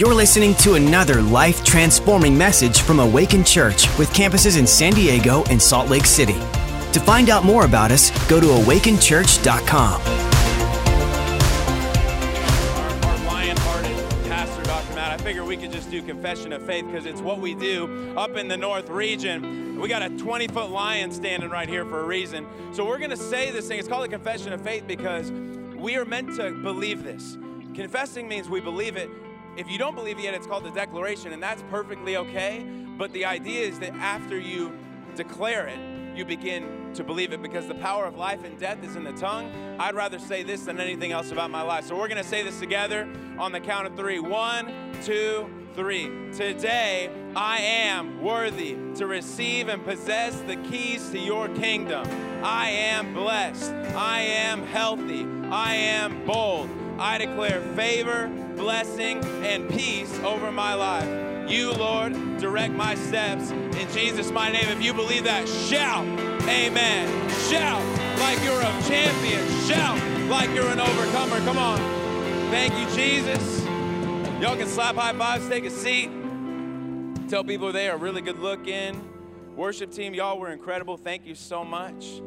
You're listening to another life transforming message from Awaken Church with campuses in San Diego and Salt Lake City. To find out more about us, go to awakenchurch.com. Pastor, Dr. Matt, I we could just do confession of faith because it's what we do up in the North region. We got a 20-foot lion standing right here for a reason. So we're going to say this thing. It's called a confession of faith because we are meant to believe this. Confessing means we believe it. If you don't believe it yet, it's called the declaration, and that's perfectly okay. But the idea is that after you declare it, you begin to believe it because the power of life and death is in the tongue. I'd rather say this than anything else about my life. So we're going to say this together on the count of three. One, two, three. Today, I am worthy to receive and possess the keys to your kingdom. I am blessed. I am healthy. I am bold. I declare favor, blessing, and peace over my life. You, Lord, direct my steps in Jesus' mighty name. If you believe that, shout, Amen. Shout like you're a champion. Shout like you're an overcomer. Come on. Thank you, Jesus. Y'all can slap high fives, take a seat. Tell people they are really good looking. Worship team, y'all were incredible. Thank you so much.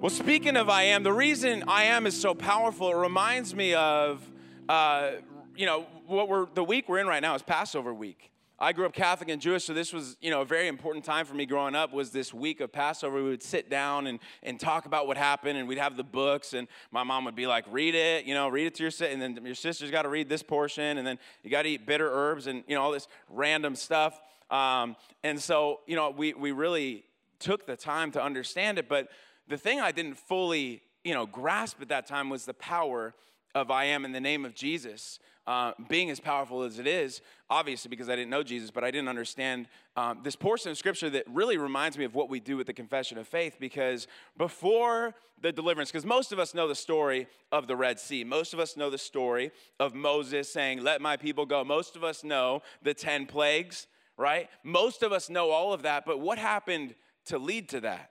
Well, speaking of I am, the reason I am is so powerful, it reminds me of, uh, you know, what we're, the week we're in right now is Passover week. I grew up Catholic and Jewish, so this was, you know, a very important time for me growing up was this week of Passover. We would sit down and, and talk about what happened, and we'd have the books, and my mom would be like, read it, you know, read it to your sister, and then your sister's got to read this portion, and then you got to eat bitter herbs and, you know, all this random stuff. Um, and so, you know, we, we really took the time to understand it, but the thing I didn't fully, you know, grasp at that time was the power of I am in the name of Jesus. Uh, being as powerful as it is, obviously because I didn't know Jesus, but I didn't understand um, this portion of scripture that really reminds me of what we do with the confession of faith. Because before the deliverance, because most of us know the story of the Red Sea, most of us know the story of Moses saying, Let my people go. Most of us know the 10 plagues, right? Most of us know all of that, but what happened to lead to that?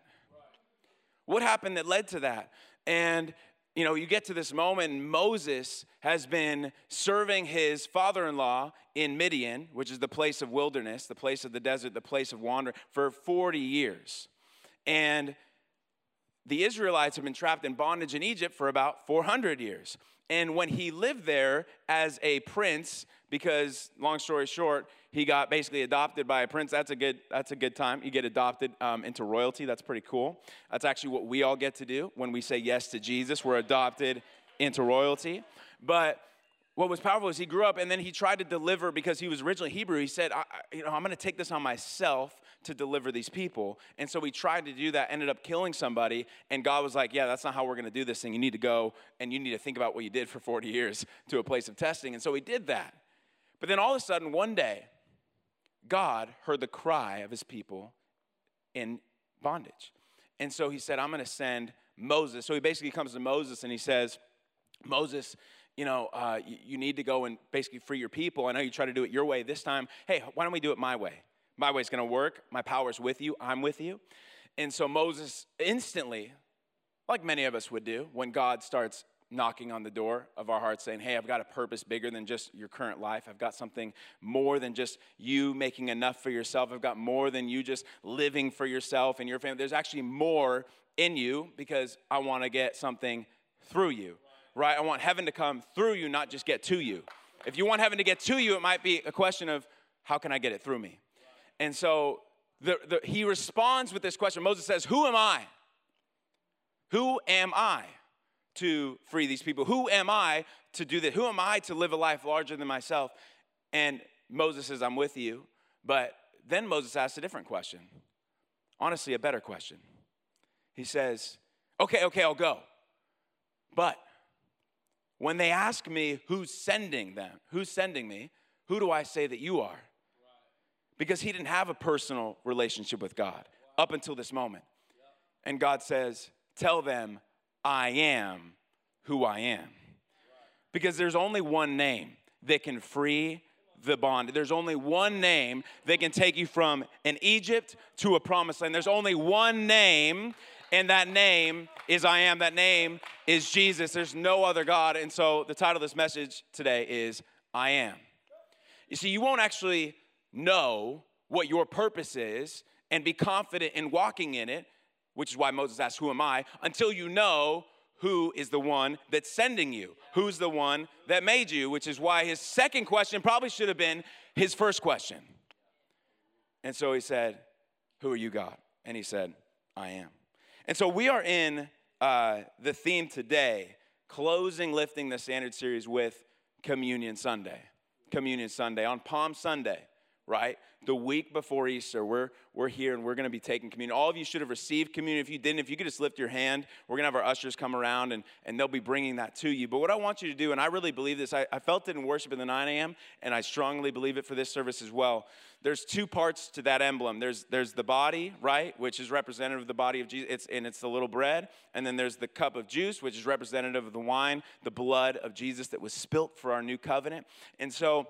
What happened that led to that? And you know, you get to this moment, Moses has been serving his father in law in Midian, which is the place of wilderness, the place of the desert, the place of wandering, for 40 years. And the Israelites have been trapped in bondage in Egypt for about 400 years. And when he lived there as a prince, because long story short, he got basically adopted by a prince. That's a good, that's a good time. You get adopted um, into royalty. That's pretty cool. That's actually what we all get to do when we say yes to Jesus. We're adopted into royalty. But what was powerful is he grew up and then he tried to deliver because he was originally Hebrew. He said, you know, I'm going to take this on myself to deliver these people. And so he tried to do that, ended up killing somebody. And God was like, Yeah, that's not how we're going to do this thing. You need to go and you need to think about what you did for 40 years to a place of testing. And so he did that. But then all of a sudden, one day, God heard the cry of his people in bondage. And so he said, I'm going to send Moses. So he basically comes to Moses and he says, Moses, you know, uh, you, you, need to go and basically free your people. I know you try to do it your way this time. Hey, why don't we do it my way? My way is going to work. My power is with you. I'm with you. And so Moses instantly, like many of us would do, when God starts knocking on the door of our hearts saying, Hey, I've got a purpose bigger than just your current life. I've got something more than just you making enough for yourself. I've got more than you just living for yourself and your family. There's actually more in you because I want to get something through you, right? I want heaven to come through you, not just get to you. If you want heaven to get to you, it might be a question of, How can I get it through me? And so the, the, he responds with this question. Moses says, Who am I? Who am I? to free these people? Who am I to do that? Who am I to live a life larger than myself? And Moses says, I'm with you. But then Moses asks a different question. Honestly, a better question. He says, Okay, okay, I'll go. But when they ask me who's sending them, who's sending me, who do I say that you are? Because he didn't have a personal relationship with God up until this moment. And God says, Tell them I am who I am. Because there's only one name that can free the bond. There's only one name that can take you from an Egypt to a promised land. There's only one name, and that name is I am. That name is Jesus. There's no other God. And so the title of this message today is I am. You see, you won't actually know what your purpose is and be confident in walking in it, which is why Moses asked, Who am I? until you know who is the one that's sending you, who's the one that made you, which is why his second question probably should have been his first question. And so he said, Who are you, God? And he said, I am. And so we are in uh, the theme today, closing Lifting the Standard series with Communion Sunday. Communion Sunday. On Palm Sunday, right? The week before Easter, we're, we're here and we're going to be taking communion. All of you should have received communion. If you didn't, if you could just lift your hand, we're going to have our ushers come around and, and they'll be bringing that to you. But what I want you to do, and I really believe this, I, I felt it in worship in the 9 a.m., and I strongly believe it for this service as well. There's two parts to that emblem. There's, there's the body, right, which is representative of the body of Jesus, it's, and it's the little bread. And then there's the cup of juice, which is representative of the wine, the blood of Jesus that was spilt for our new covenant. And so,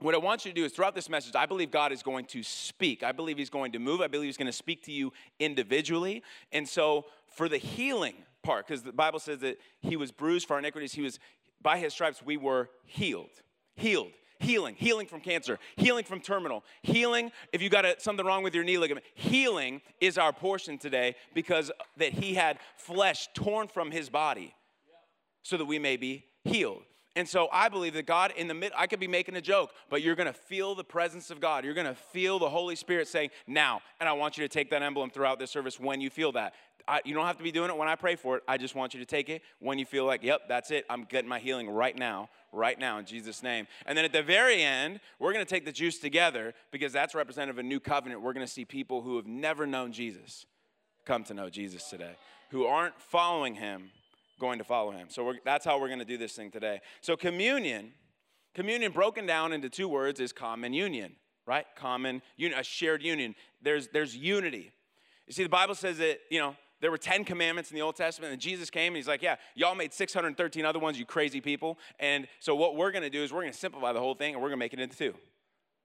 what I want you to do is throughout this message, I believe God is going to speak. I believe He's going to move. I believe He's going to speak to you individually. And so, for the healing part, because the Bible says that He was bruised for our iniquities, He was by His stripes we were healed. Healed. Healing, healing from cancer, healing from terminal, healing if you got a, something wrong with your knee ligament. Healing is our portion today because that he had flesh torn from his body so that we may be healed. And so I believe that God, in the mid, I could be making a joke, but you're gonna feel the presence of God. You're gonna feel the Holy Spirit saying, now. And I want you to take that emblem throughout this service when you feel that. I, you don't have to be doing it when I pray for it. I just want you to take it when you feel like, yep, that's it. I'm getting my healing right now, right now in Jesus' name. And then at the very end, we're gonna take the juice together because that's representative of a new covenant. We're gonna see people who have never known Jesus come to know Jesus today, who aren't following him going to follow him. So that's how we're going to do this thing today. So communion, communion broken down into two words is common union, right? Common union, a shared union. There's there's unity. You see, the Bible says that you know there were 10 commandments in the Old Testament, and Jesus came and he's like, Yeah, y'all made 613 other ones, you crazy people. And so, what we're gonna do is we're gonna simplify the whole thing and we're gonna make it into two.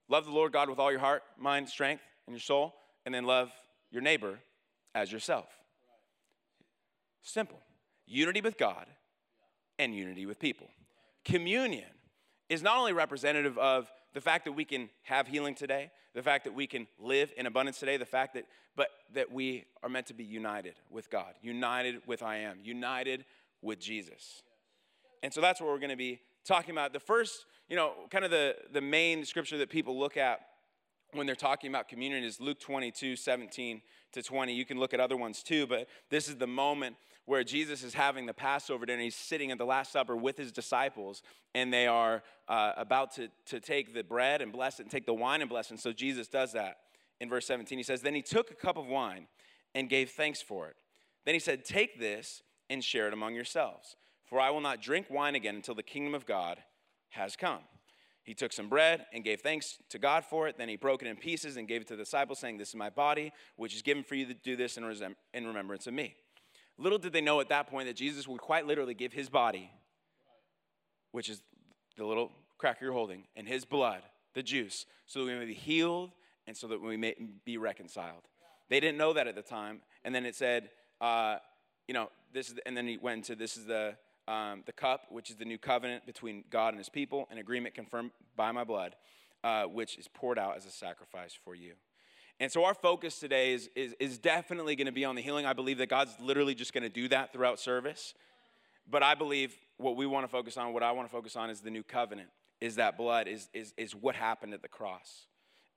Love the Lord God with all your heart, mind, strength, and your soul, and then love your neighbor as yourself. Simple unity with God and unity with people. Communion is not only representative of the fact that we can have healing today, the fact that we can live in abundance today, the fact that, but that we are meant to be united with God, united with I am, united with Jesus. And so that's what we're going to be talking about. The first, you know, kind of the, the main scripture that people look at when they're talking about communion is Luke 22, 17 to 20. You can look at other ones too, but this is the moment where Jesus is having the Passover dinner. He's sitting at the Last Supper with his disciples, and they are uh, about to, to take the bread and bless it and take the wine and bless it. And so Jesus does that in verse 17. He says, Then he took a cup of wine and gave thanks for it. Then he said, Take this and share it among yourselves, for I will not drink wine again until the kingdom of God has come. He took some bread and gave thanks to God for it. Then he broke it in pieces and gave it to the disciples, saying, This is my body, which is given for you to do this in remembrance of me. Little did they know at that point that Jesus would quite literally give his body, which is the little cracker you're holding, and his blood, the juice, so that we may be healed and so that we may be reconciled. They didn't know that at the time. And then it said, uh, you know, this is, and then he went into this is the, um, the cup, which is the new covenant between God and his people, an agreement confirmed by my blood, uh, which is poured out as a sacrifice for you. And so our focus today is, is, is definitely going to be on the healing. I believe that God's literally just going to do that throughout service. But I believe what we want to focus on, what I want to focus on, is the new covenant, is that blood, is, is, is what happened at the cross.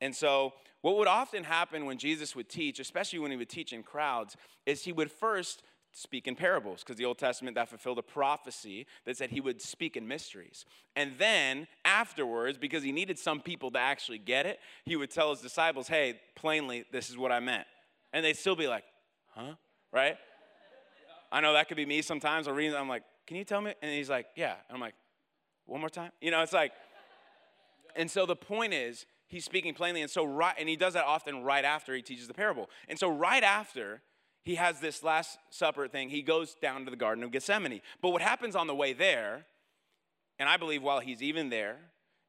And so, what would often happen when Jesus would teach, especially when he would teach in crowds, is he would first speak in parables because the Old Testament that fulfilled a prophecy that said he would speak in mysteries. And then afterwards, because he needed some people to actually get it, he would tell his disciples, hey, plainly, this is what I meant. And they'd still be like, huh? Right? I know that could be me sometimes. I'll read, I'm like, can you tell me? And he's like, yeah. And I'm like, one more time? You know, it's like, and so the point is, he's speaking plainly. And so, right, and he does that often right after he teaches the parable. And so, right after, he has this Last Supper thing. He goes down to the Garden of Gethsemane. But what happens on the way there, and I believe while he's even there,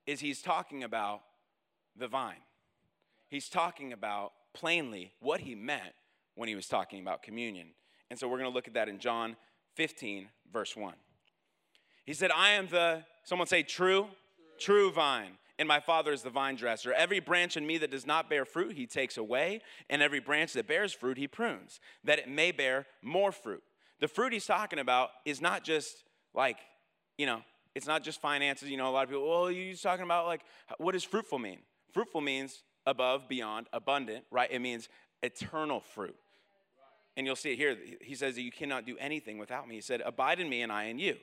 is he's talking about the vine. He's talking about plainly what he meant when he was talking about communion. And so we're going to look at that in John 15, verse 1. He said, I am the, someone say, true, true vine and my Father is the vine dresser. Every branch in me that does not bear fruit, he takes away, and every branch that bears fruit, he prunes, that it may bear more fruit. The fruit he's talking about is not just like, you know, it's not just finances. You know, a lot of people, well, you're talking about like, what does fruitful mean? Fruitful means above, beyond, abundant, right? It means eternal fruit. And you'll see it here. He says that you cannot do anything without me. He said, Abide in me and I in you.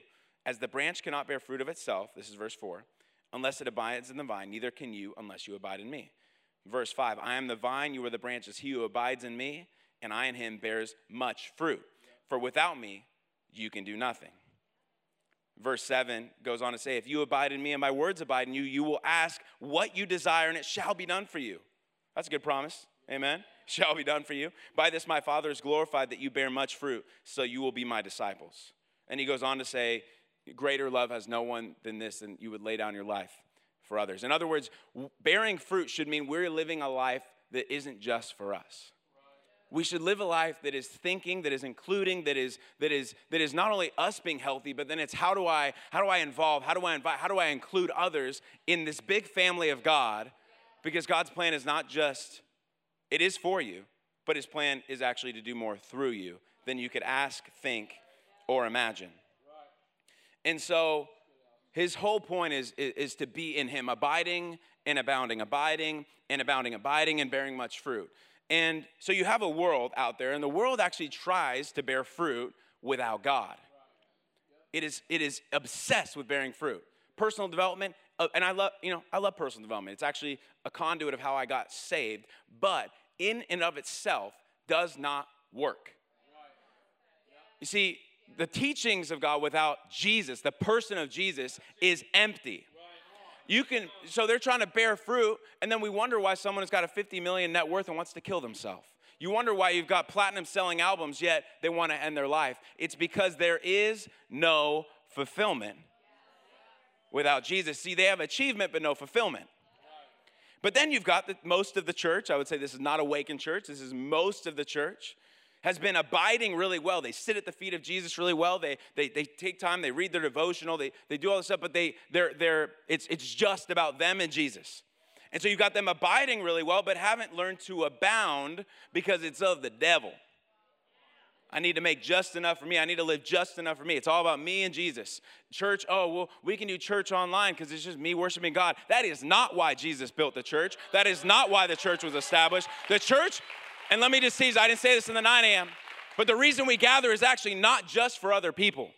As the branch cannot bear fruit of itself, this is verse 4, unless it abides in the vine, neither can you unless you abide in me. Verse 5, I am the vine, you are the branches. He who abides in me, and I in him bears much fruit. For without me, you can do nothing. Verse 7 goes on to say, If you abide in me and my words abide in you, you will ask what you desire, and it shall be done for you. That's a good promise. Amen. Shall be done for you. By this my Father is glorified that you bear much fruit, so you will be my disciples. And he goes on to say, Greater love has no one than this, and you would lay down your life for others. In other words, bearing fruit should mean we're living a life that isn't just for us. We should live a life that is thinking, that is including, that is that is that is not only us being healthy, but then it's how do I how do I involve, how do I invite, how do I include others in this big family of God? Because God's plan is not just it is for you, but his plan is actually to do more through you than you could ask, think, or imagine. And so his whole point is, is, is, to be in him, abiding and abounding, abiding and abounding, abiding and bearing much fruit. And so you have a world out there, and the world actually tries to bear fruit without God. It is, it is obsessed with bearing fruit. Personal development, uh, and I love, you know, I love personal development. It's actually a conduit of how I got saved, but in and of itself does not work. You see, the teachings of God without Jesus, the person of Jesus, is empty. You can, so they're trying to bear fruit, and then we wonder why someone has got a 50 million net worth and wants to kill themselves. You wonder why you've got platinum selling albums, yet they want to end their life. It's because there is no fulfillment without Jesus. See, they have achievement but no fulfillment. But then you've got the, most of the church. I would say this is not Awaken Church. This is most of the church has been abiding really well. They sit at the feet of Jesus really well. They, they, they take time, they read their devotional, they, they do all this stuff, but they, they're, they're, it's, it's just about them and Jesus. And so you've got them abiding really well, but haven't learned to abound because it's of the devil. I need to make just enough for me. I need to live just enough for me. It's all about me and Jesus. Church, oh, well, we can do church online because it's just me worshiping God. That is not why Jesus built the church. That is not why the church was established. The church, and let me just tease, I didn't say this in the 9 a.m., but the reason we gather is actually not just for other people.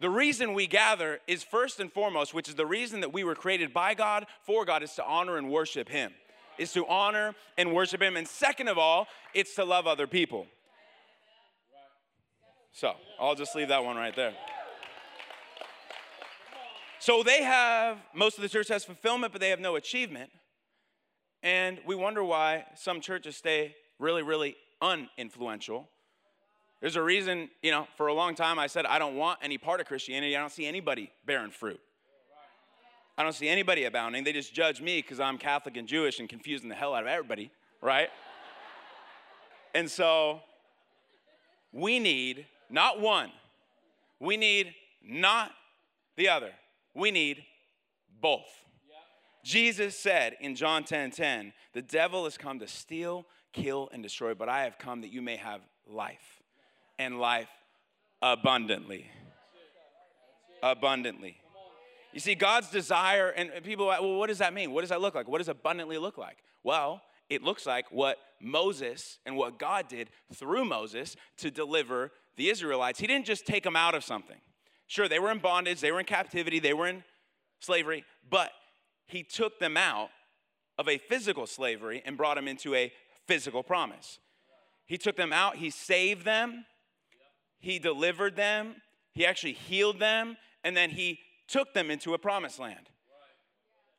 The reason we gather is first and foremost, which is the reason that we were created by God, for God, is to honor and worship Him is to honor and worship Him. And second of all, it's to love other people. So I'll just leave that one right there. So they have, most of the church has fulfillment, but they have no achievement. And we wonder why some churches stay really, really uninfluential. There's a reason, you know, for a long time I said I don't want any part of Christianity. I don't see anybody bearing fruit. I don't see anybody abounding. They just judge me because I'm Catholic and Jewish and confusing the hell out of everybody, right? and so we need not one, we need not the other, we need both. Jesus said in John 10 10, the devil has come to steal, kill, and destroy, but I have come that you may have life and life abundantly. Abundantly. You see, God's desire, and people are well, what does that mean? What does that look like? What does abundantly look like? Well, it looks like what Moses and what God did through Moses to deliver the Israelites. He didn't just take them out of something. Sure, they were in bondage, they were in captivity, they were in slavery, but he took them out of a physical slavery and brought them into a physical promise. He took them out, he saved them, he delivered them, he actually healed them, and then he took them into a promised land.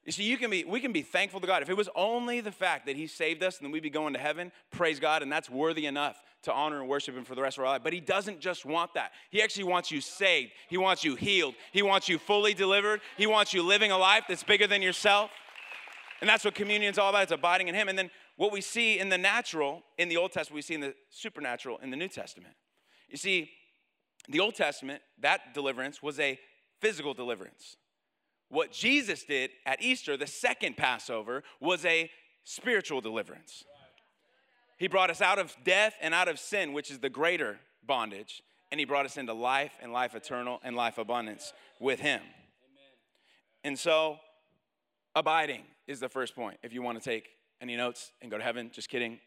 You see, you can be, we can be thankful to God. If it was only the fact that He saved us and then we'd be going to heaven, praise God, and that's worthy enough to honor and worship Him for the rest of our life. But He doesn't just want that. He actually wants you saved, He wants you healed, He wants you fully delivered, He wants you living a life that's bigger than yourself. And that's what communion's all about. It's abiding in Him. And then what we see in the natural in the Old Testament, we see in the supernatural in the New Testament. You see, the Old Testament, that deliverance was a physical deliverance. What Jesus did at Easter, the second Passover, was a spiritual deliverance. He brought us out of death and out of sin, which is the greater bondage, and He brought us into life and life eternal and life abundance with Him. And so, abiding is the first point. If you want to take any notes and go to heaven, just kidding.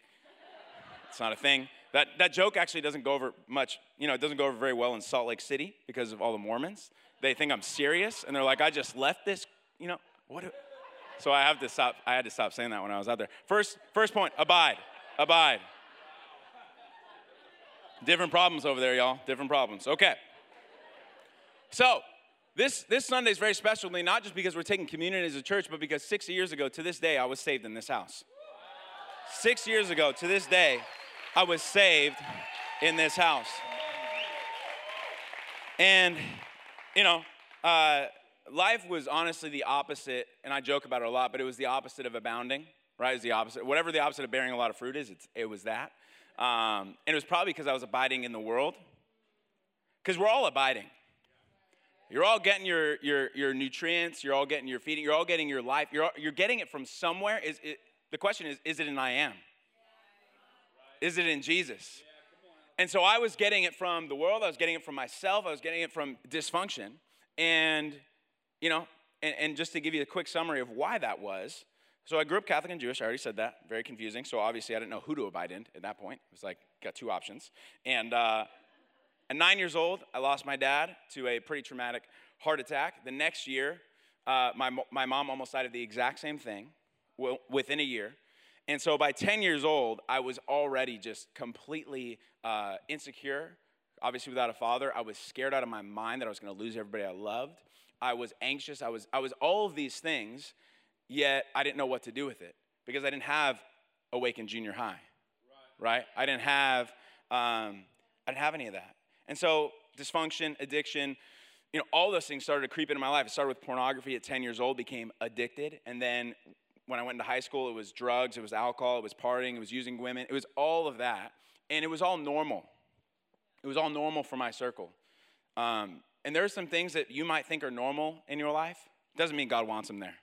It's not a thing. That, that joke actually doesn't go over much, you know, it doesn't go over very well in Salt Lake City because of all the Mormons. They think I'm serious and they're like, I just left this, you know, what? So I have to stop, I had to stop saying that when I was out there. First, first point, abide, abide. Different problems over there, y'all, different problems. Okay. So, this, this Sunday is very special to me, not just because we're taking communion as a church, but because six years ago to this day, I was saved in this house. Six years ago to this day, I was saved in this house. And, you know, uh, life was honestly the opposite, and I joke about it a lot, but it was the opposite of abounding, right? Is the opposite. Whatever the opposite of bearing a lot of fruit is, it was that. Um, and it was probably because I was abiding in the world, because we're all abiding. You're all getting your, your, your nutrients, you're all getting your feeding, you're all getting your life, you're, all, you're getting it from somewhere. Is it, the question is, is it in I am? Is it in Jesus? And so I was getting it from the world, I was getting it from myself, I was getting it from dysfunction. And, you know, and, and just to give you a quick summary of why that was. So I grew up Catholic and Jewish, I already said that, very confusing. So obviously I didn't know who to abide in at that point. It was like, got two options. And uh, at nine years old, I lost my dad to a pretty traumatic heart attack. The next year, uh, my, my mom almost died of the exact same thing within a year. And so by 10 years old, I was already just completely uh, insecure. Obviously, without a father, I was scared out of my mind that I was going to lose everybody I loved. I was anxious. I was, I was all of these things, yet I didn't know what to do with it because I didn't have Awaken Junior High, right? right? I didn't have, um, I didn't have any of that. And so dysfunction, addiction, you know, all those things started to creep into my life. It started with pornography at 10 years old, became addicted, and then when I went into high school, it was drugs, it was alcohol, it was partying, it was using women, it was all of that. And it was all normal. It was all normal for my circle. Um, and there are some things that you might think are normal in your life. Doesn't mean God wants them there.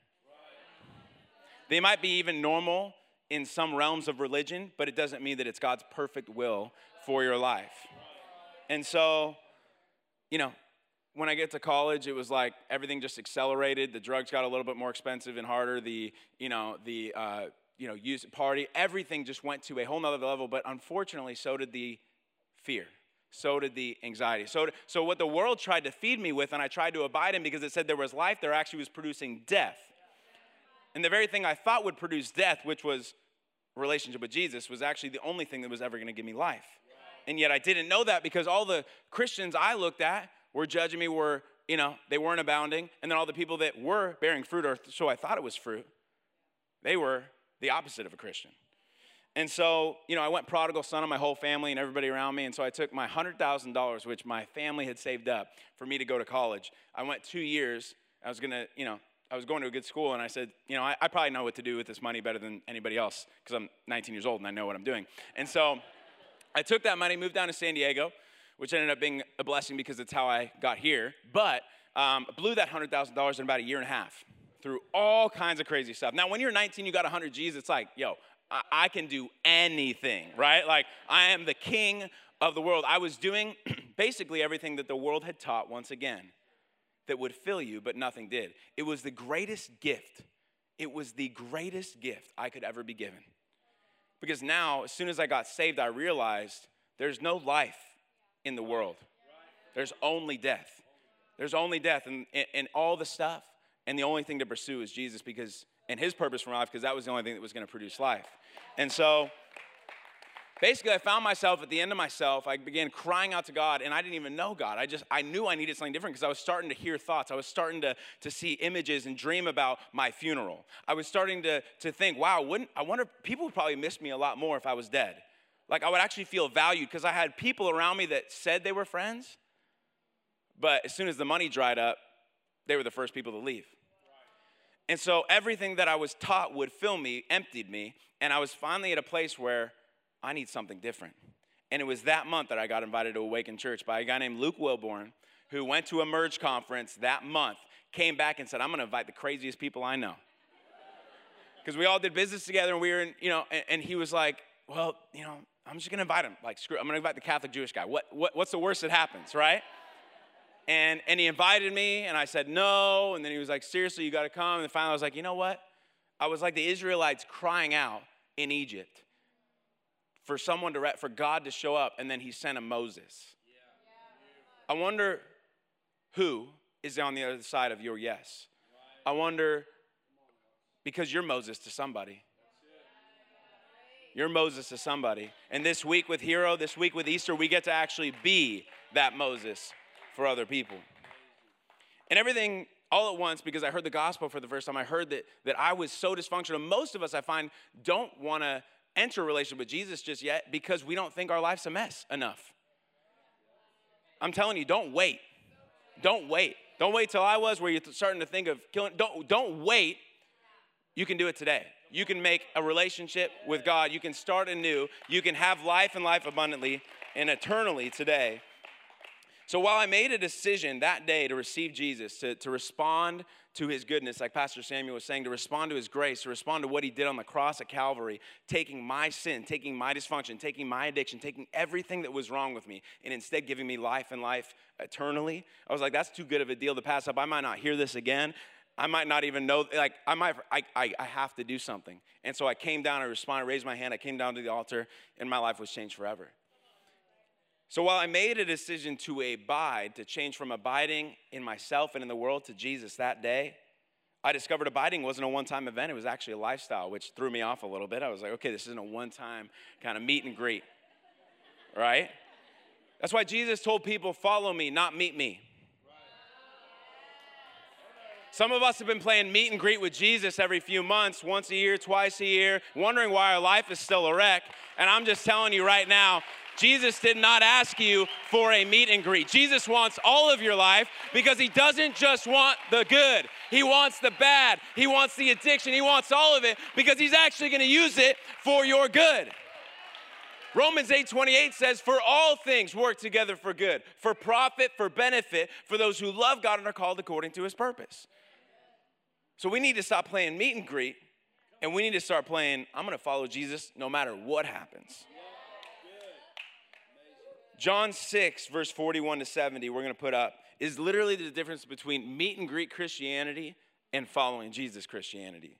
They might be even normal in some realms of religion, but it doesn't mean that it's God's perfect will for your life. And so, you know, when I get to college, it was like everything just accelerated. The drugs got a little bit more expensive and harder. The, you know, the, uh, you know, use party, everything just went to a whole nother level. But unfortunately, so did the fear. So did the anxiety. So, so what the world tried to feed me with, and I tried to abide in because it said there was life, there actually was producing death. And the very thing I thought would produce death, which was relationship with Jesus, was actually the only thing that was ever going to give me life. And yet I didn't know that because all the Christians I looked at were judging me were, you know, they weren't abounding. And then all the people that were bearing fruit, or so I thought it was fruit, they were the opposite of a Christian. And so, you know, I went prodigal son of my whole family and everybody around me. And so I took my $100,000, which my family had saved up for me to go to college. I went two years. I was going to, you know, I was going to a good school. And I said, you know, I, I probably know what to do with this money better than anybody else because I'm 19 years old and I know what I'm doing. And so I took that money, moved down to San Diego which ended up being a blessing because it's how I got here. But um, blew that $100,000 in about a year and a half through all kinds of crazy stuff. Now, when you're 19, you got 100 G's, it's like, yo, I, I can do anything, right? Like, I am the king of the world. I was doing basically everything that the world had taught once again that would fill you, but nothing did. It was the greatest gift. It was the greatest gift I could ever be given. Because now, as soon as I got saved, I realized there's no life in the world. There's only death. There's only death and, and, all the stuff. And the only thing to pursue is Jesus because, and his purpose for life, because that was the only thing that was going to produce life. And so, basically i found myself at the end of myself i began crying out to god and i didn't even know god. I just i knew i needed something different because i was starting to hear thoughts. I was starting to, to see images and dream about my funeral. I was starting to, to think wow wouldn't i wonder people would probably miss me a lot more if i was dead. Like I would actually feel valued because I had people around me that said they were friends, but as soon as the money dried up, they were the first people to leave. And so everything that I was taught would fill me, emptied me, and I was finally at a place where I need something different. And it was that month that I got invited to Awaken Church by a guy named Luke Wilborn, who went to a merge conference that month, came back and said, I'm going to invite the craziest people I know. Because we all did business together and we were in, you know, and, and he was like, well, you know, I'm just going to invite him. Like, screw, I'm going to invite the Catholic Jewish guy. What, what, what's the worst that happens, right? And, and he invited me, and I said no. And then he was like, seriously, you got to come. And finally, I was like, you know what? I was like the Israelites crying out in Egypt for someone to, for God to show up, and then he sent a Moses. I wonder who is on the other side of your yes. I wonder, because you're Moses to somebody. You're Moses to somebody. And this week with Hero, this week with Easter, we get to actually be that Moses for other people. And everything all at once because I heard the gospel for the first time. I heard that, that I was so dysfunctional. Most of us, I find, don't want to enter a relationship with Jesus just yet because we don't think our life's a mess enough. I'm telling you, don't wait. Don't wait. Don't wait till I was where you're starting to think of killing. Don't, don't wait. You can do it today. You can make a relationship with God. You can start anew. You can have life and life abundantly and eternally today. So while I made a decision that day to receive Jesus, to, to respond to his goodness, like Pastor Samuel was saying, to respond to his grace, to respond to what he did on the cross at Calvary, taking my sin, taking my dysfunction, taking my addiction, taking everything that was wrong with me, and instead giving me life and life eternally, I was like, that's too good of a deal to pass up. I might not hear this again. I might not even know, like, I might, I, I, I have to do something. And so I came down, I responded, raised my hand, I came down to the altar, and my life was changed forever. So while I made a decision to abide, to change from abiding in myself and in the world to Jesus that day, I discovered abiding wasn't a one time event, it was actually a lifestyle, which threw me off a little bit. I was like, okay, this isn't a one time kind of meet and greet, right? That's why Jesus told people, follow me, not meet me. Some of us have been playing meet and greet with Jesus every few months, once a year, twice a year, wondering why our life is still a wreck. And I'm just telling you right now, Jesus did not ask you for a meet and greet. Jesus wants all of your life because he doesn't just want the good. He wants the bad. He wants the addiction. He wants all of it because he's actually going to use it for your good. Romans 8:28 says for all things work together for good, for profit, for benefit for those who love God and are called according to his purpose. So we need to stop playing meet and greet and we need to start playing, I'm gonna follow Jesus no matter what happens. John 6, verse 41 to 70, we're gonna put up, is literally the difference between meet and greet Christianity and following Jesus Christianity.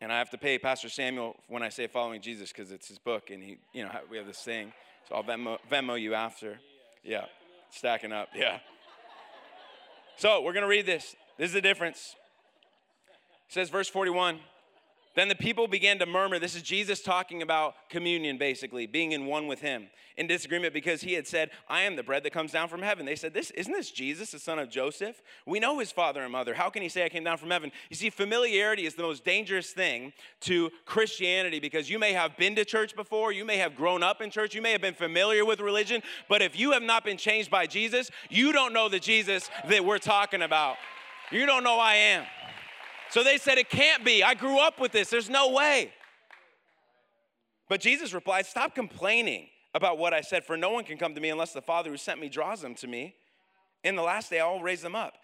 And I have to pay Pastor Samuel when I say following Jesus because it's his book and he, you know, we have this thing. So I'll Venmo, Venmo you after. Yeah, stacking up, yeah. So we're gonna read this. This is the difference. It says, verse 41. Then the people began to murmur. This is Jesus talking about communion, basically, being in one with him, in disagreement because he had said, I am the bread that comes down from heaven. They said, This isn't this Jesus, the son of Joseph? We know his father and mother. How can he say I came down from heaven? You see, familiarity is the most dangerous thing to Christianity because you may have been to church before, you may have grown up in church, you may have been familiar with religion, but if you have not been changed by Jesus, you don't know the Jesus that we're talking about. You don't know I am. So they said, It can't be. I grew up with this. There's no way. But Jesus replied, Stop complaining about what I said, for no one can come to me unless the Father who sent me draws them to me. In the last day, I will raise them up.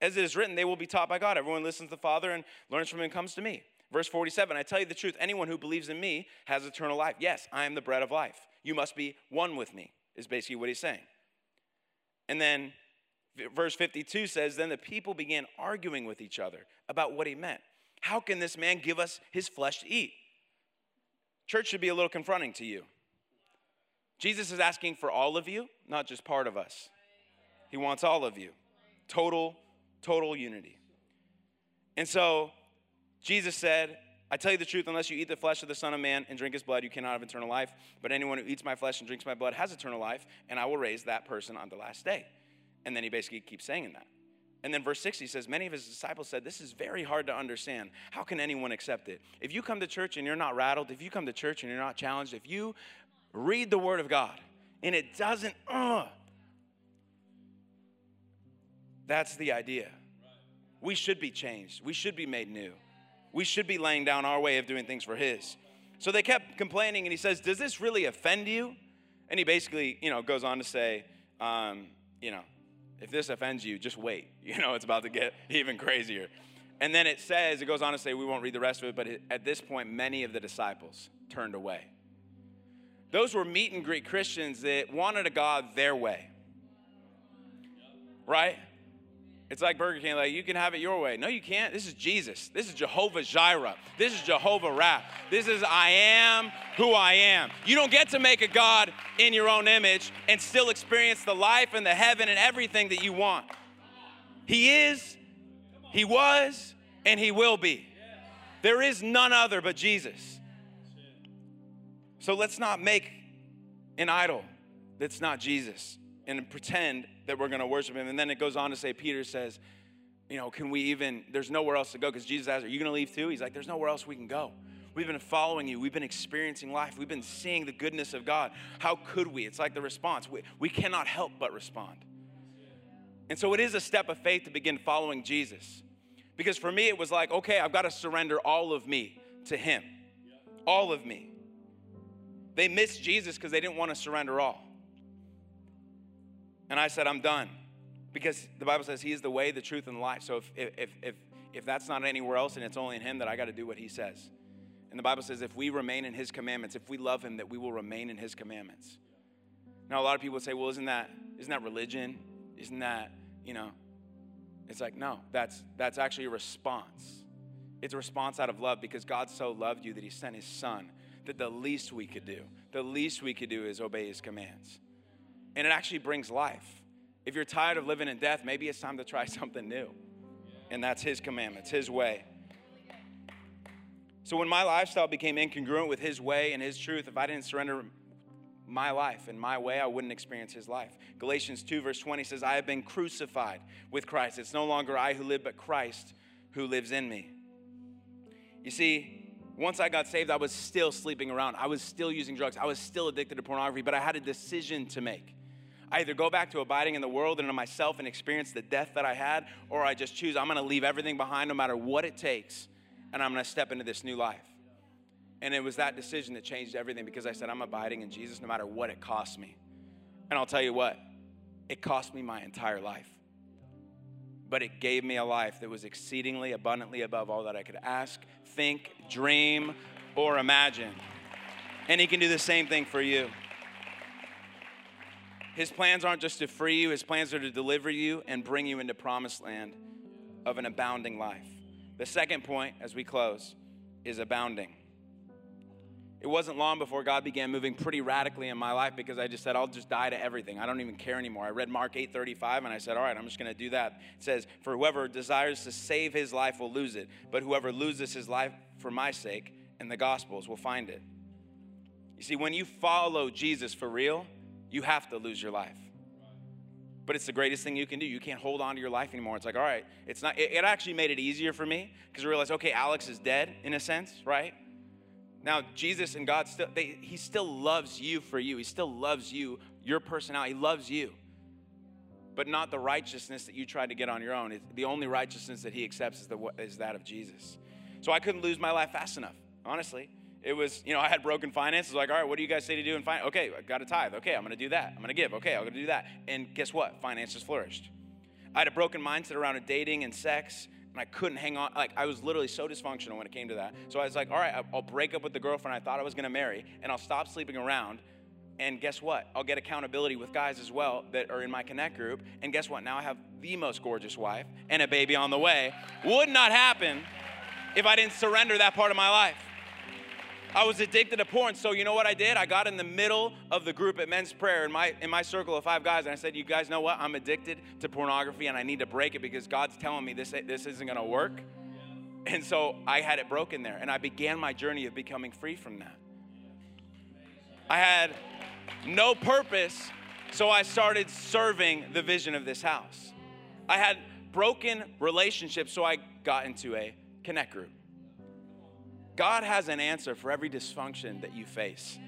As it is written, they will be taught by God. Everyone listens to the Father and learns from him and comes to me. Verse 47 I tell you the truth, anyone who believes in me has eternal life. Yes, I am the bread of life. You must be one with me, is basically what he's saying. And then Verse 52 says, Then the people began arguing with each other about what he meant. How can this man give us his flesh to eat? Church should be a little confronting to you. Jesus is asking for all of you, not just part of us. He wants all of you. Total, total unity. And so Jesus said, I tell you the truth, unless you eat the flesh of the Son of Man and drink his blood, you cannot have eternal life. But anyone who eats my flesh and drinks my blood has eternal life, and I will raise that person on the last day. And then he basically keeps saying that. And then verse 60 says, Many of his disciples said, This is very hard to understand. How can anyone accept it? If you come to church and you're not rattled, if you come to church and you're not challenged, if you read the word of God and it doesn't, uh, that's the idea. We should be changed. We should be made new. We should be laying down our way of doing things for his. So they kept complaining, and he says, Does this really offend you? And he basically, you know, goes on to say, um, you know, If this offends you, just wait. You know, it's about to get even crazier. And then it says, it goes on to say, we won't read the rest of it, but at this point, many of the disciples turned away. Those were meet and greet Christians that wanted a God their way. Right? It's like Burger King, like you can have it your way. No, you can't. This is Jesus. This is Jehovah Jireh. This is Jehovah Rapha. This is I am who I am. You don't get to make a God in your own image and still experience the life and the heaven and everything that you want. He is, He was, and He will be. There is none other but Jesus. So let's not make an idol that's not Jesus and pretend that we're going to worship him. And then it goes on to say, Peter says, you know, can we even, there's nowhere else to go. Because Jesus asks, are you going to leave too? He's like, there's nowhere else we can go. We've been following you. We've been experiencing life. We've been seeing the goodness of God. How could we? It's like the response. We, we cannot help but respond. And so it is a step of faith to begin following Jesus. Because for me, it was like, okay, I've got to surrender all of me to Him. All of me. They missed Jesus because they didn't want to surrender all. And I said, I'm done. Because the Bible says He is the way, the truth, and the life. So if, if, if, if that's not anywhere else and it's only in Him, that I got to do what He says. And the Bible says if we remain in His commandments, if we love Him, that we will remain in His commandments. Now, a lot of people say, well, isn't that, isn't that religion? Isn't that, you know? It's like, no, that's, that's actually a response. It's a response out of love because God so loved you that He sent His Son, that the least we could do, the least we could do is obey His commands and it actually brings life. If you're tired of living in death, maybe it's time to try something new. And that's His commandments, His way. So when my lifestyle became incongruent with His way and His truth, if I didn't surrender my life and my way, I wouldn't experience His life. Galatians 2, verse 20 says, I have been crucified with Christ. It's no longer I who live, but Christ who lives in me. You see, once I got saved, I was still sleeping around. I was still using drugs. I was still addicted to pornography, but I had a decision to make. I either go back to abiding in the world and in myself and experience the death that I had, or I just choose I'm gonna leave everything behind no matter what it takes, and I'm gonna step into this new life. And it was that decision that changed everything because I said, I'm abiding in Jesus no matter what it costs me. And I'll tell you what, it cost me my entire life. But it gave me a life that was exceedingly abundantly above all that I could ask, think, dream, or imagine. And He can do the same thing for you. His plans aren't just to free you, his plans are to deliver you and bring you into promised land of an abounding life. The second point as we close is abounding. It wasn't long before God began moving pretty radically in my life because I just said, I'll just die to everything. I don't even care anymore. I read Mark 8:35 and I said, All right, I'm just gonna do that. It says, For whoever desires to save his life will lose it, but whoever loses his life for my sake and the gospels will find it. You see, when you follow Jesus for real, you have to lose your life. But it's the greatest thing you can do. You can't hold on to your life anymore. It's like, all right, it's not, it, it actually made it easier for me because I realized, okay, Alex is dead in a sense, right? Now, Jesus and God still, they, he still loves you for you. He still loves you, your personality. He loves you. But not the righteousness that you tried to get on your own. the only righteousness that he accepts is, the, is that of Jesus. So I couldn't lose my life fast enough, honestly. It was, you know, I had broken finances. Like, all right, what do you guys say to do in finance? Okay, I got a tithe. Okay, I'm going to do that. I'm going to give. Okay, I'm going to do that. And guess what? Finances flourished. I had a broken mindset around dating and sex, and I couldn't hang on. Like, I was literally so dysfunctional when it came to that. So I was like, all right, I'll break up with the girlfriend I thought I was going to marry, and I'll stop sleeping around. And guess what? I'll get accountability with guys as well that are in my Connect group. And guess what? Now I have the most gorgeous wife and a baby on the way. Would not happen if I didn't surrender that part of my life. I was addicted to porn. So you know what I did? I got in the middle of the group at men's prayer in my in my circle of five guys, and I said, "You guys know what? I'm addicted to pornography, and I need to break it because God's telling me this this isn't going to work." And so I had it broken there, and I began my journey of becoming free from that. I had no purpose, so I started serving the vision of this house. I had broken relationships, so I got into a connect group. God has an answer for every dysfunction that you face,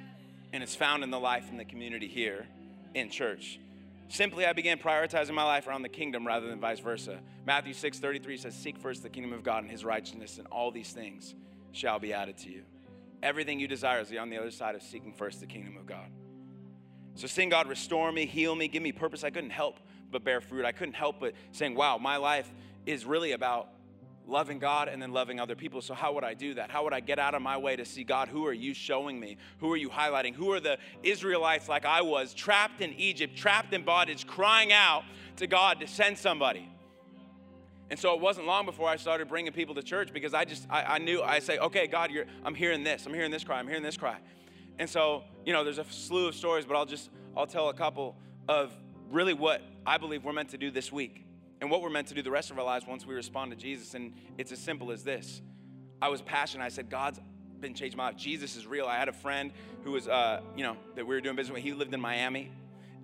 and it's found in the life in the community here in church. Simply, I began prioritizing my life around the kingdom rather than vice versa. Matthew 6 33 says, Seek first the kingdom of God and his righteousness, and all these things shall be added to you. Everything you desire is on the other side of seeking first the kingdom of God. So seeing God restore me, heal me, give me purpose, I couldn't help but bear fruit. I couldn't help but saying, wow, my life is really about loving God and then loving other people. So, how would I do that? How would I get out of my way to see God? Who are you showing me? Who are you highlighting? Who are the Israelites like I was, trapped in Egypt, trapped in bondage, crying out to God to send somebody? And so it wasn't long before I started bringing people to church because I just, I, I knew, I say, okay, God, you're, I'm hearing this, I'm hearing this cry, I'm hearing this cry. And so, you know, there's a slew of stories, but I'll just, I'll tell a couple of really what I believe we're meant to do this week and what we're meant to do the rest of our lives once we respond to Jesus. And it's as simple as this I was passionate. I said, God's been changing my life. Jesus is real. I had a friend who was, uh, you know, that we were doing business with. He lived in Miami.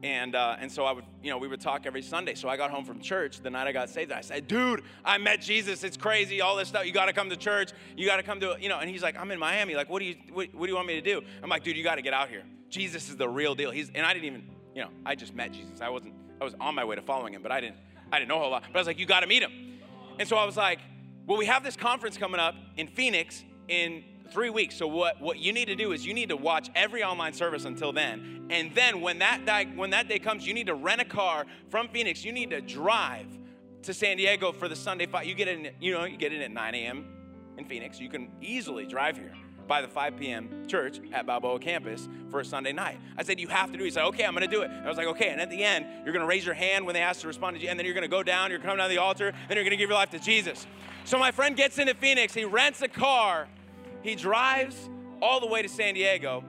And, uh, and so I would, you know, we would talk every Sunday. So I got home from church the night I got saved. I said, dude, I met Jesus. It's crazy. All this stuff. You got to come to church. You got to come to, you know, and he's like, I'm in Miami. Like, what do you, what, what do you want me to do? I'm like, dude, you got to get out here. Jesus is the real deal. He's, and I didn't even, you know, I just met Jesus. I wasn't, I was on my way to following him, but I didn't, I didn't know a whole lot. But I was like, you got to meet him. And so I was like, well, we have this conference coming up in Phoenix in three weeks. So what, what you need to do is you need to watch every online service until then. And then when that, day, when that day comes, you need to rent a car from Phoenix. You need to drive to San Diego for the Sunday fight. You get in, you know, you get in at 9 a.m. in Phoenix. You can easily drive here by the 5 p.m. church at Balboa campus for a Sunday night. I said, You have to do it. He said, Okay, I'm going to do it. And I was like, Okay. And at the end, you're going to raise your hand when they ask to respond to you, and then you're going to go down, you're coming down to the altar, then you're going to give your life to Jesus. So my friend gets into Phoenix, he rents a car, he drives all the way to San Diego,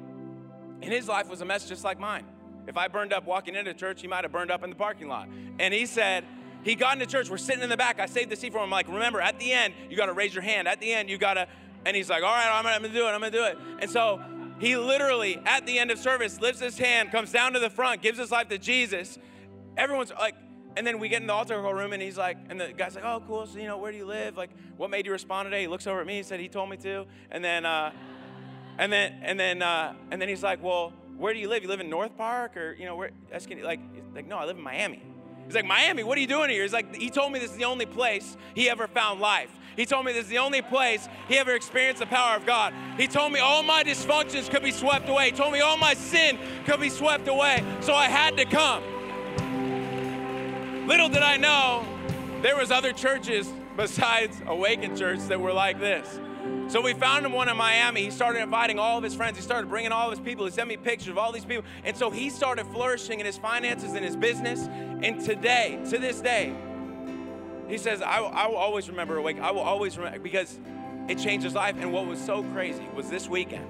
and his life was a mess just like mine. If I burned up walking into church, he might have burned up in the parking lot. And he said, he got into church. We're sitting in the back. I saved the seat for him. I'm like, remember, at the end, you got to raise your hand. At the end, you got to and he's like, all right, I'm gonna, do it, I'm gonna do it. And so he literally, at the end of service, lifts his hand, comes down to the front, gives his life to Jesus. Everyone's like, and then we get in the altar call room, and he's like, and the guy's like, oh, cool. So, you know, where do you live? Like, what made you respond today? He looks over at me. He said he told me to. And then, uh, and then, and then, uh, and then he's like, well, where do you live? You live in North Park, or you know, where? Asking, Like, like, no, I live in Miami. He's like, Miami, what are you doing here? He's like, he told me this is the only place he ever found life. He told me this is the only place he ever experienced the power of God. He told me all my dysfunctions could be swept away. He told me all my sin could be swept away. So I had to come. Little did I know, there was other churches besides Awaken Church that were like this. So we found him one in Miami. He started inviting all of his friends. He started bringing all of his people. He sent me pictures of all these people. And so he started flourishing in his finances and his business. And today, to this day, he says, I, I will always remember awake. I will always remember because it changed his life. And what was so crazy was this weekend,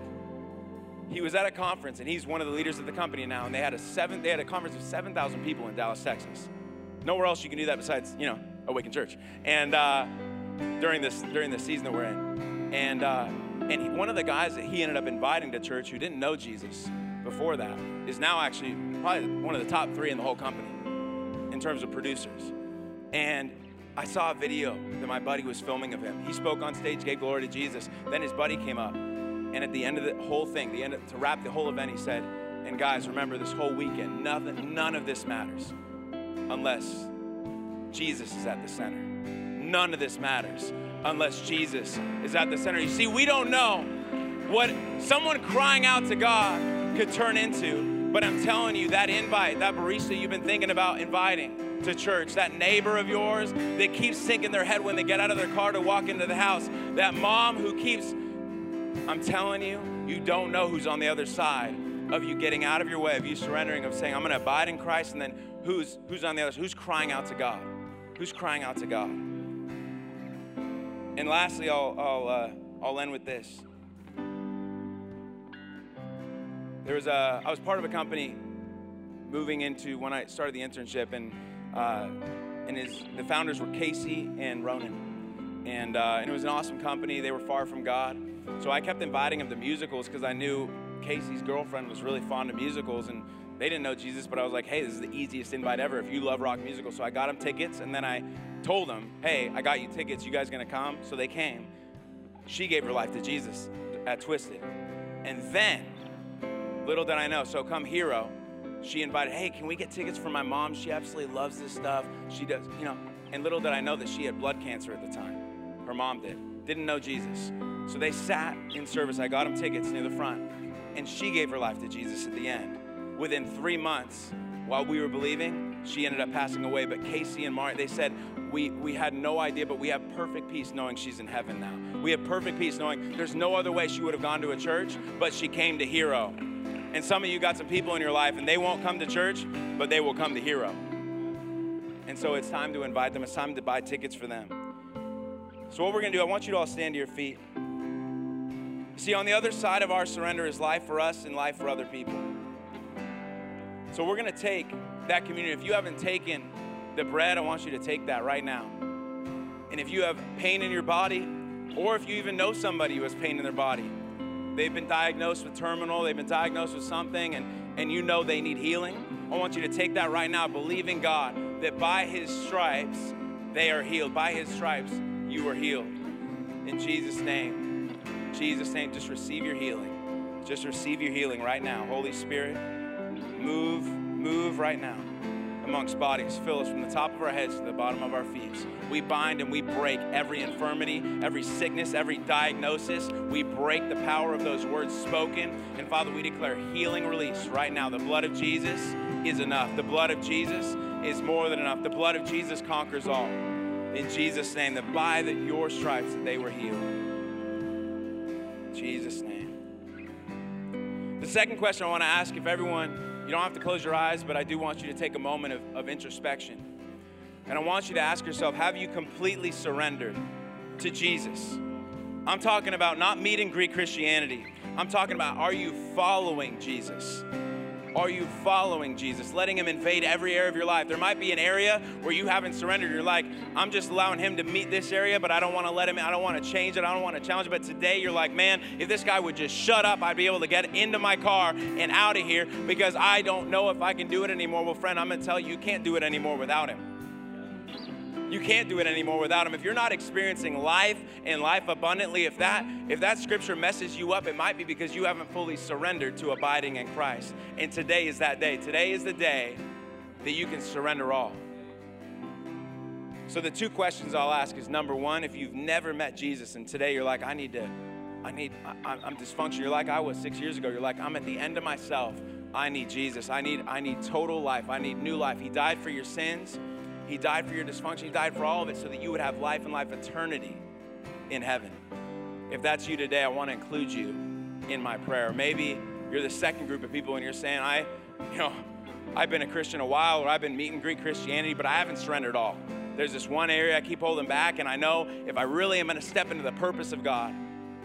he was at a conference and he's one of the leaders of the company now. And they had a seven, they had a conference of 7,000 people in Dallas, Texas. Nowhere else you can do that besides, you know, Awaken Church. And uh, during this during the season that we're in, and uh, and he, one of the guys that he ended up inviting to church who didn't know Jesus before that is now actually probably one of the top three in the whole company in terms of producers. And I saw a video that my buddy was filming of him. He spoke on stage, gave glory to Jesus. Then his buddy came up, and at the end of the whole thing, the end of, to wrap the whole event, he said, "And guys, remember this whole weekend, nothing, none of this matters unless Jesus is at the center. None of this matters unless Jesus is at the center. You see, we don't know what someone crying out to God could turn into, but I'm telling you, that invite, that barista you've been thinking about inviting." to church, that neighbor of yours that keeps sinking their head when they get out of their car to walk into the house, that mom who keeps, I'm telling you, you don't know who's on the other side of you getting out of your way, of you surrendering, of saying, I'm to abide in Christ, and then who's, who's on the other side? Who's crying out to God? Who's crying out to God? And lastly, I'll, I'll, uh, I'll end with this. There was a, I was part of a company moving into when I started the internship, and uh, and his, the founders were Casey and Ronan. And, uh, and it was an awesome company. They were far from God. So I kept inviting him to musicals because I knew Casey's girlfriend was really fond of musicals. And they didn't know Jesus, but I was like, hey, this is the easiest invite ever if you love rock musicals. So I got him tickets, and then I told them, hey, I got you tickets. You guys gonna come? So they came. She gave her life to Jesus at Twisted. And then, little did I know, so come Hero, she invited, hey, can we get tickets for my mom? She absolutely loves this stuff. She does, you know. And little did I know that she had blood cancer at the time. Her mom did. Didn't know Jesus. So they sat in service. I got them tickets near the front. And she gave her life to Jesus at the end within three months, while we were believing, she ended up passing away. But Casey and Martin, they said, we, we had no idea, but we have perfect peace knowing she's in heaven now. We have perfect peace knowing there's no other way she would have gone to a church, but she came to Hero. And some of you got some people in your life and they won't come to church, but they will come to Hero. And so it's time to invite them, it's time to buy tickets for them. So, what we're gonna do, I want you to all stand to your feet. See, on the other side of our surrender is life for us and life for other people. So, we're gonna take that community. If you haven't taken the bread, I want you to take that right now. And if you have pain in your body, or if you even know somebody who has pain in their body, they've been diagnosed with terminal, they've been diagnosed with something, and, and you know they need healing, I want you to take that right now, believing God that by His stripes they are healed. By His stripes you are healed. In Jesus' name. Jesus' name, just receive your healing. Just receive your healing right now. Holy Spirit, move, move right now amongst bodies. Fill us from the top of our heads to the bottom of our feet. We bind and we break every infirmity, every sickness, every diagnosis. We break the power of those words spoken. And Father, we declare healing release right now. The blood of Jesus is enough. The blood of Jesus is more than enough. The blood of Jesus conquers all. In Jesus' name, that by the, your stripes that they were healed. In Jesus' name. The second question I want to ask if everyone you don't have to close your eyes, but I do want you to take a moment of, of introspection. And I want you to ask yourself have you completely surrendered to Jesus? I'm talking about not meeting Greek Christianity. I'm talking about are you following Jesus? Are you following Jesus, letting Him invade every area of your life? There might be an area where you haven't surrendered. You're like, I'm just allowing Him to meet this area, but I don't want to let Him, I don't want to change it, I don't want to challenge it. But today you're like, man, if this guy would just shut up, I'd be able to get into my car and out of here because I don't know if I can do it anymore. Well, friend, I'm going to tell you, you can't do it anymore without Him. You can't do it anymore without him. If you're not experiencing life and life abundantly, if that if that scripture messes you up, it might be because you haven't fully surrendered to abiding in Christ. And today is that day. Today is the day that you can surrender all. So the two questions I'll ask is number 1, if you've never met Jesus and today you're like I need to I need I, I'm dysfunctional. You're like I was 6 years ago. You're like I'm at the end of myself. I need Jesus. I need I need total life. I need new life. He died for your sins. He died for your dysfunction. He died for all of it so that you would have life and life eternity in heaven. If that's you today, I want to include you in my prayer. Maybe you're the second group of people and you're saying, I, you know, I've been a Christian a while or I've been meeting Greek Christianity, but I haven't surrendered all. There's this one area I keep holding back, and I know if I really am going to step into the purpose of God,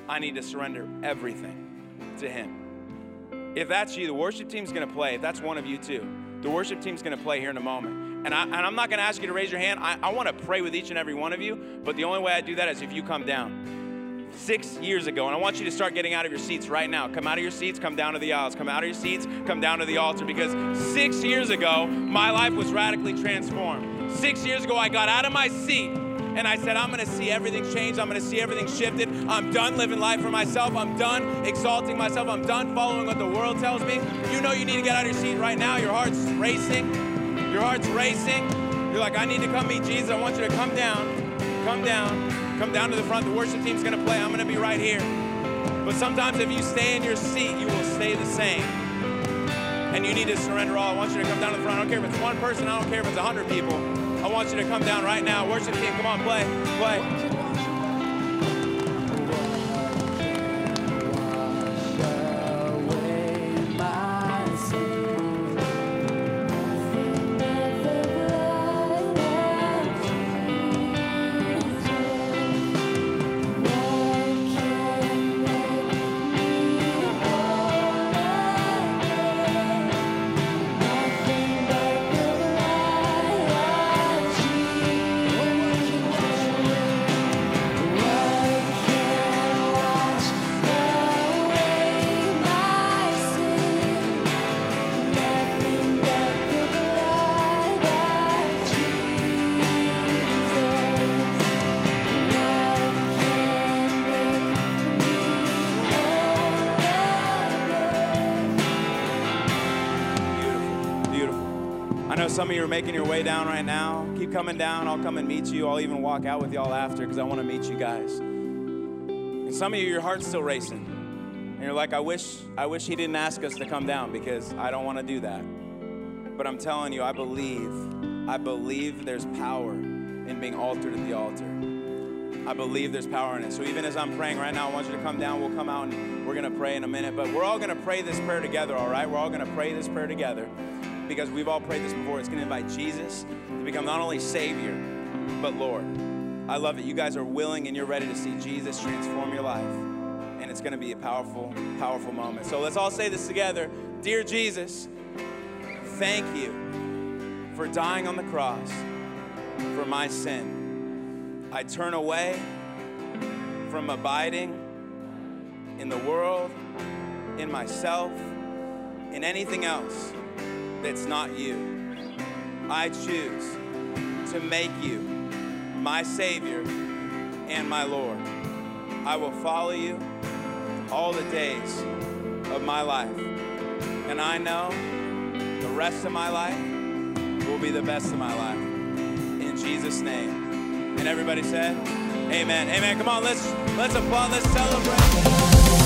I need to surrender everything to Him. If that's you, the worship team's going to play. If that's one of you too, the worship team's going to play here in a moment. And, I, and I'm not going to ask you to raise your hand. I, I want to pray with each and every one of you, but the only way I do that is if you come down. Six years ago, and I want you to start getting out of your seats right now. Come out of your seats, come down to the aisles. Come out of your seats, come down to the altar because six years ago, my life was radically transformed. Six years ago, I got out of my seat and I said, I'm to see everything change. I'm to see everything shifted. I'm done living life for myself. I'm done exalting myself. I'm done following what the world tells me. You know you need to get out of your seat right now. Your heart's racing. Your heart's racing. You're like, I need to come meet Jesus. I want you to come down, come down, come down to the front. The worship team's going to play. I'm going to be right here. But sometimes if you stay in your seat, you will stay the same. And you need to surrender all. I want you to come down to the front. I don't care if it's one person. I don't care if it's a hundred people. I want you to come down right now. Worship team, come on, play, play. Making your way down right now. Keep coming down. I'll come and meet you. I'll even walk out with y'all after because I want to meet you guys. And some of you, your heart's still racing. And you're like, I wish, I wish he didn't ask us to come down because I don't want to do that. But I'm telling you, I believe, I believe there's power in being altered at the altar. I believe there's power in it. So even as I'm praying right now, I want you to come down. We'll come out and we're going to pray in a minute. But we're all going to pray this prayer together, all right? We're all going to pray this prayer together because we've all prayed this before. It's going to invite Jesus to become not only Savior, but Lord. I love it. You guys are willing and you're ready to see Jesus transform your life. And it's going to be a powerful, powerful moment. So let's all say this together Dear Jesus, thank you for dying on the cross for my sin. I turn away from abiding in the world, in myself, in anything else that's not you. I choose to make you my Savior and my Lord. I will follow you all the days of my life. And I know the rest of my life will be the best of my life. In Jesus' name. And everybody said, Amen. Amen. Come on, let's let's applaud, let's celebrate.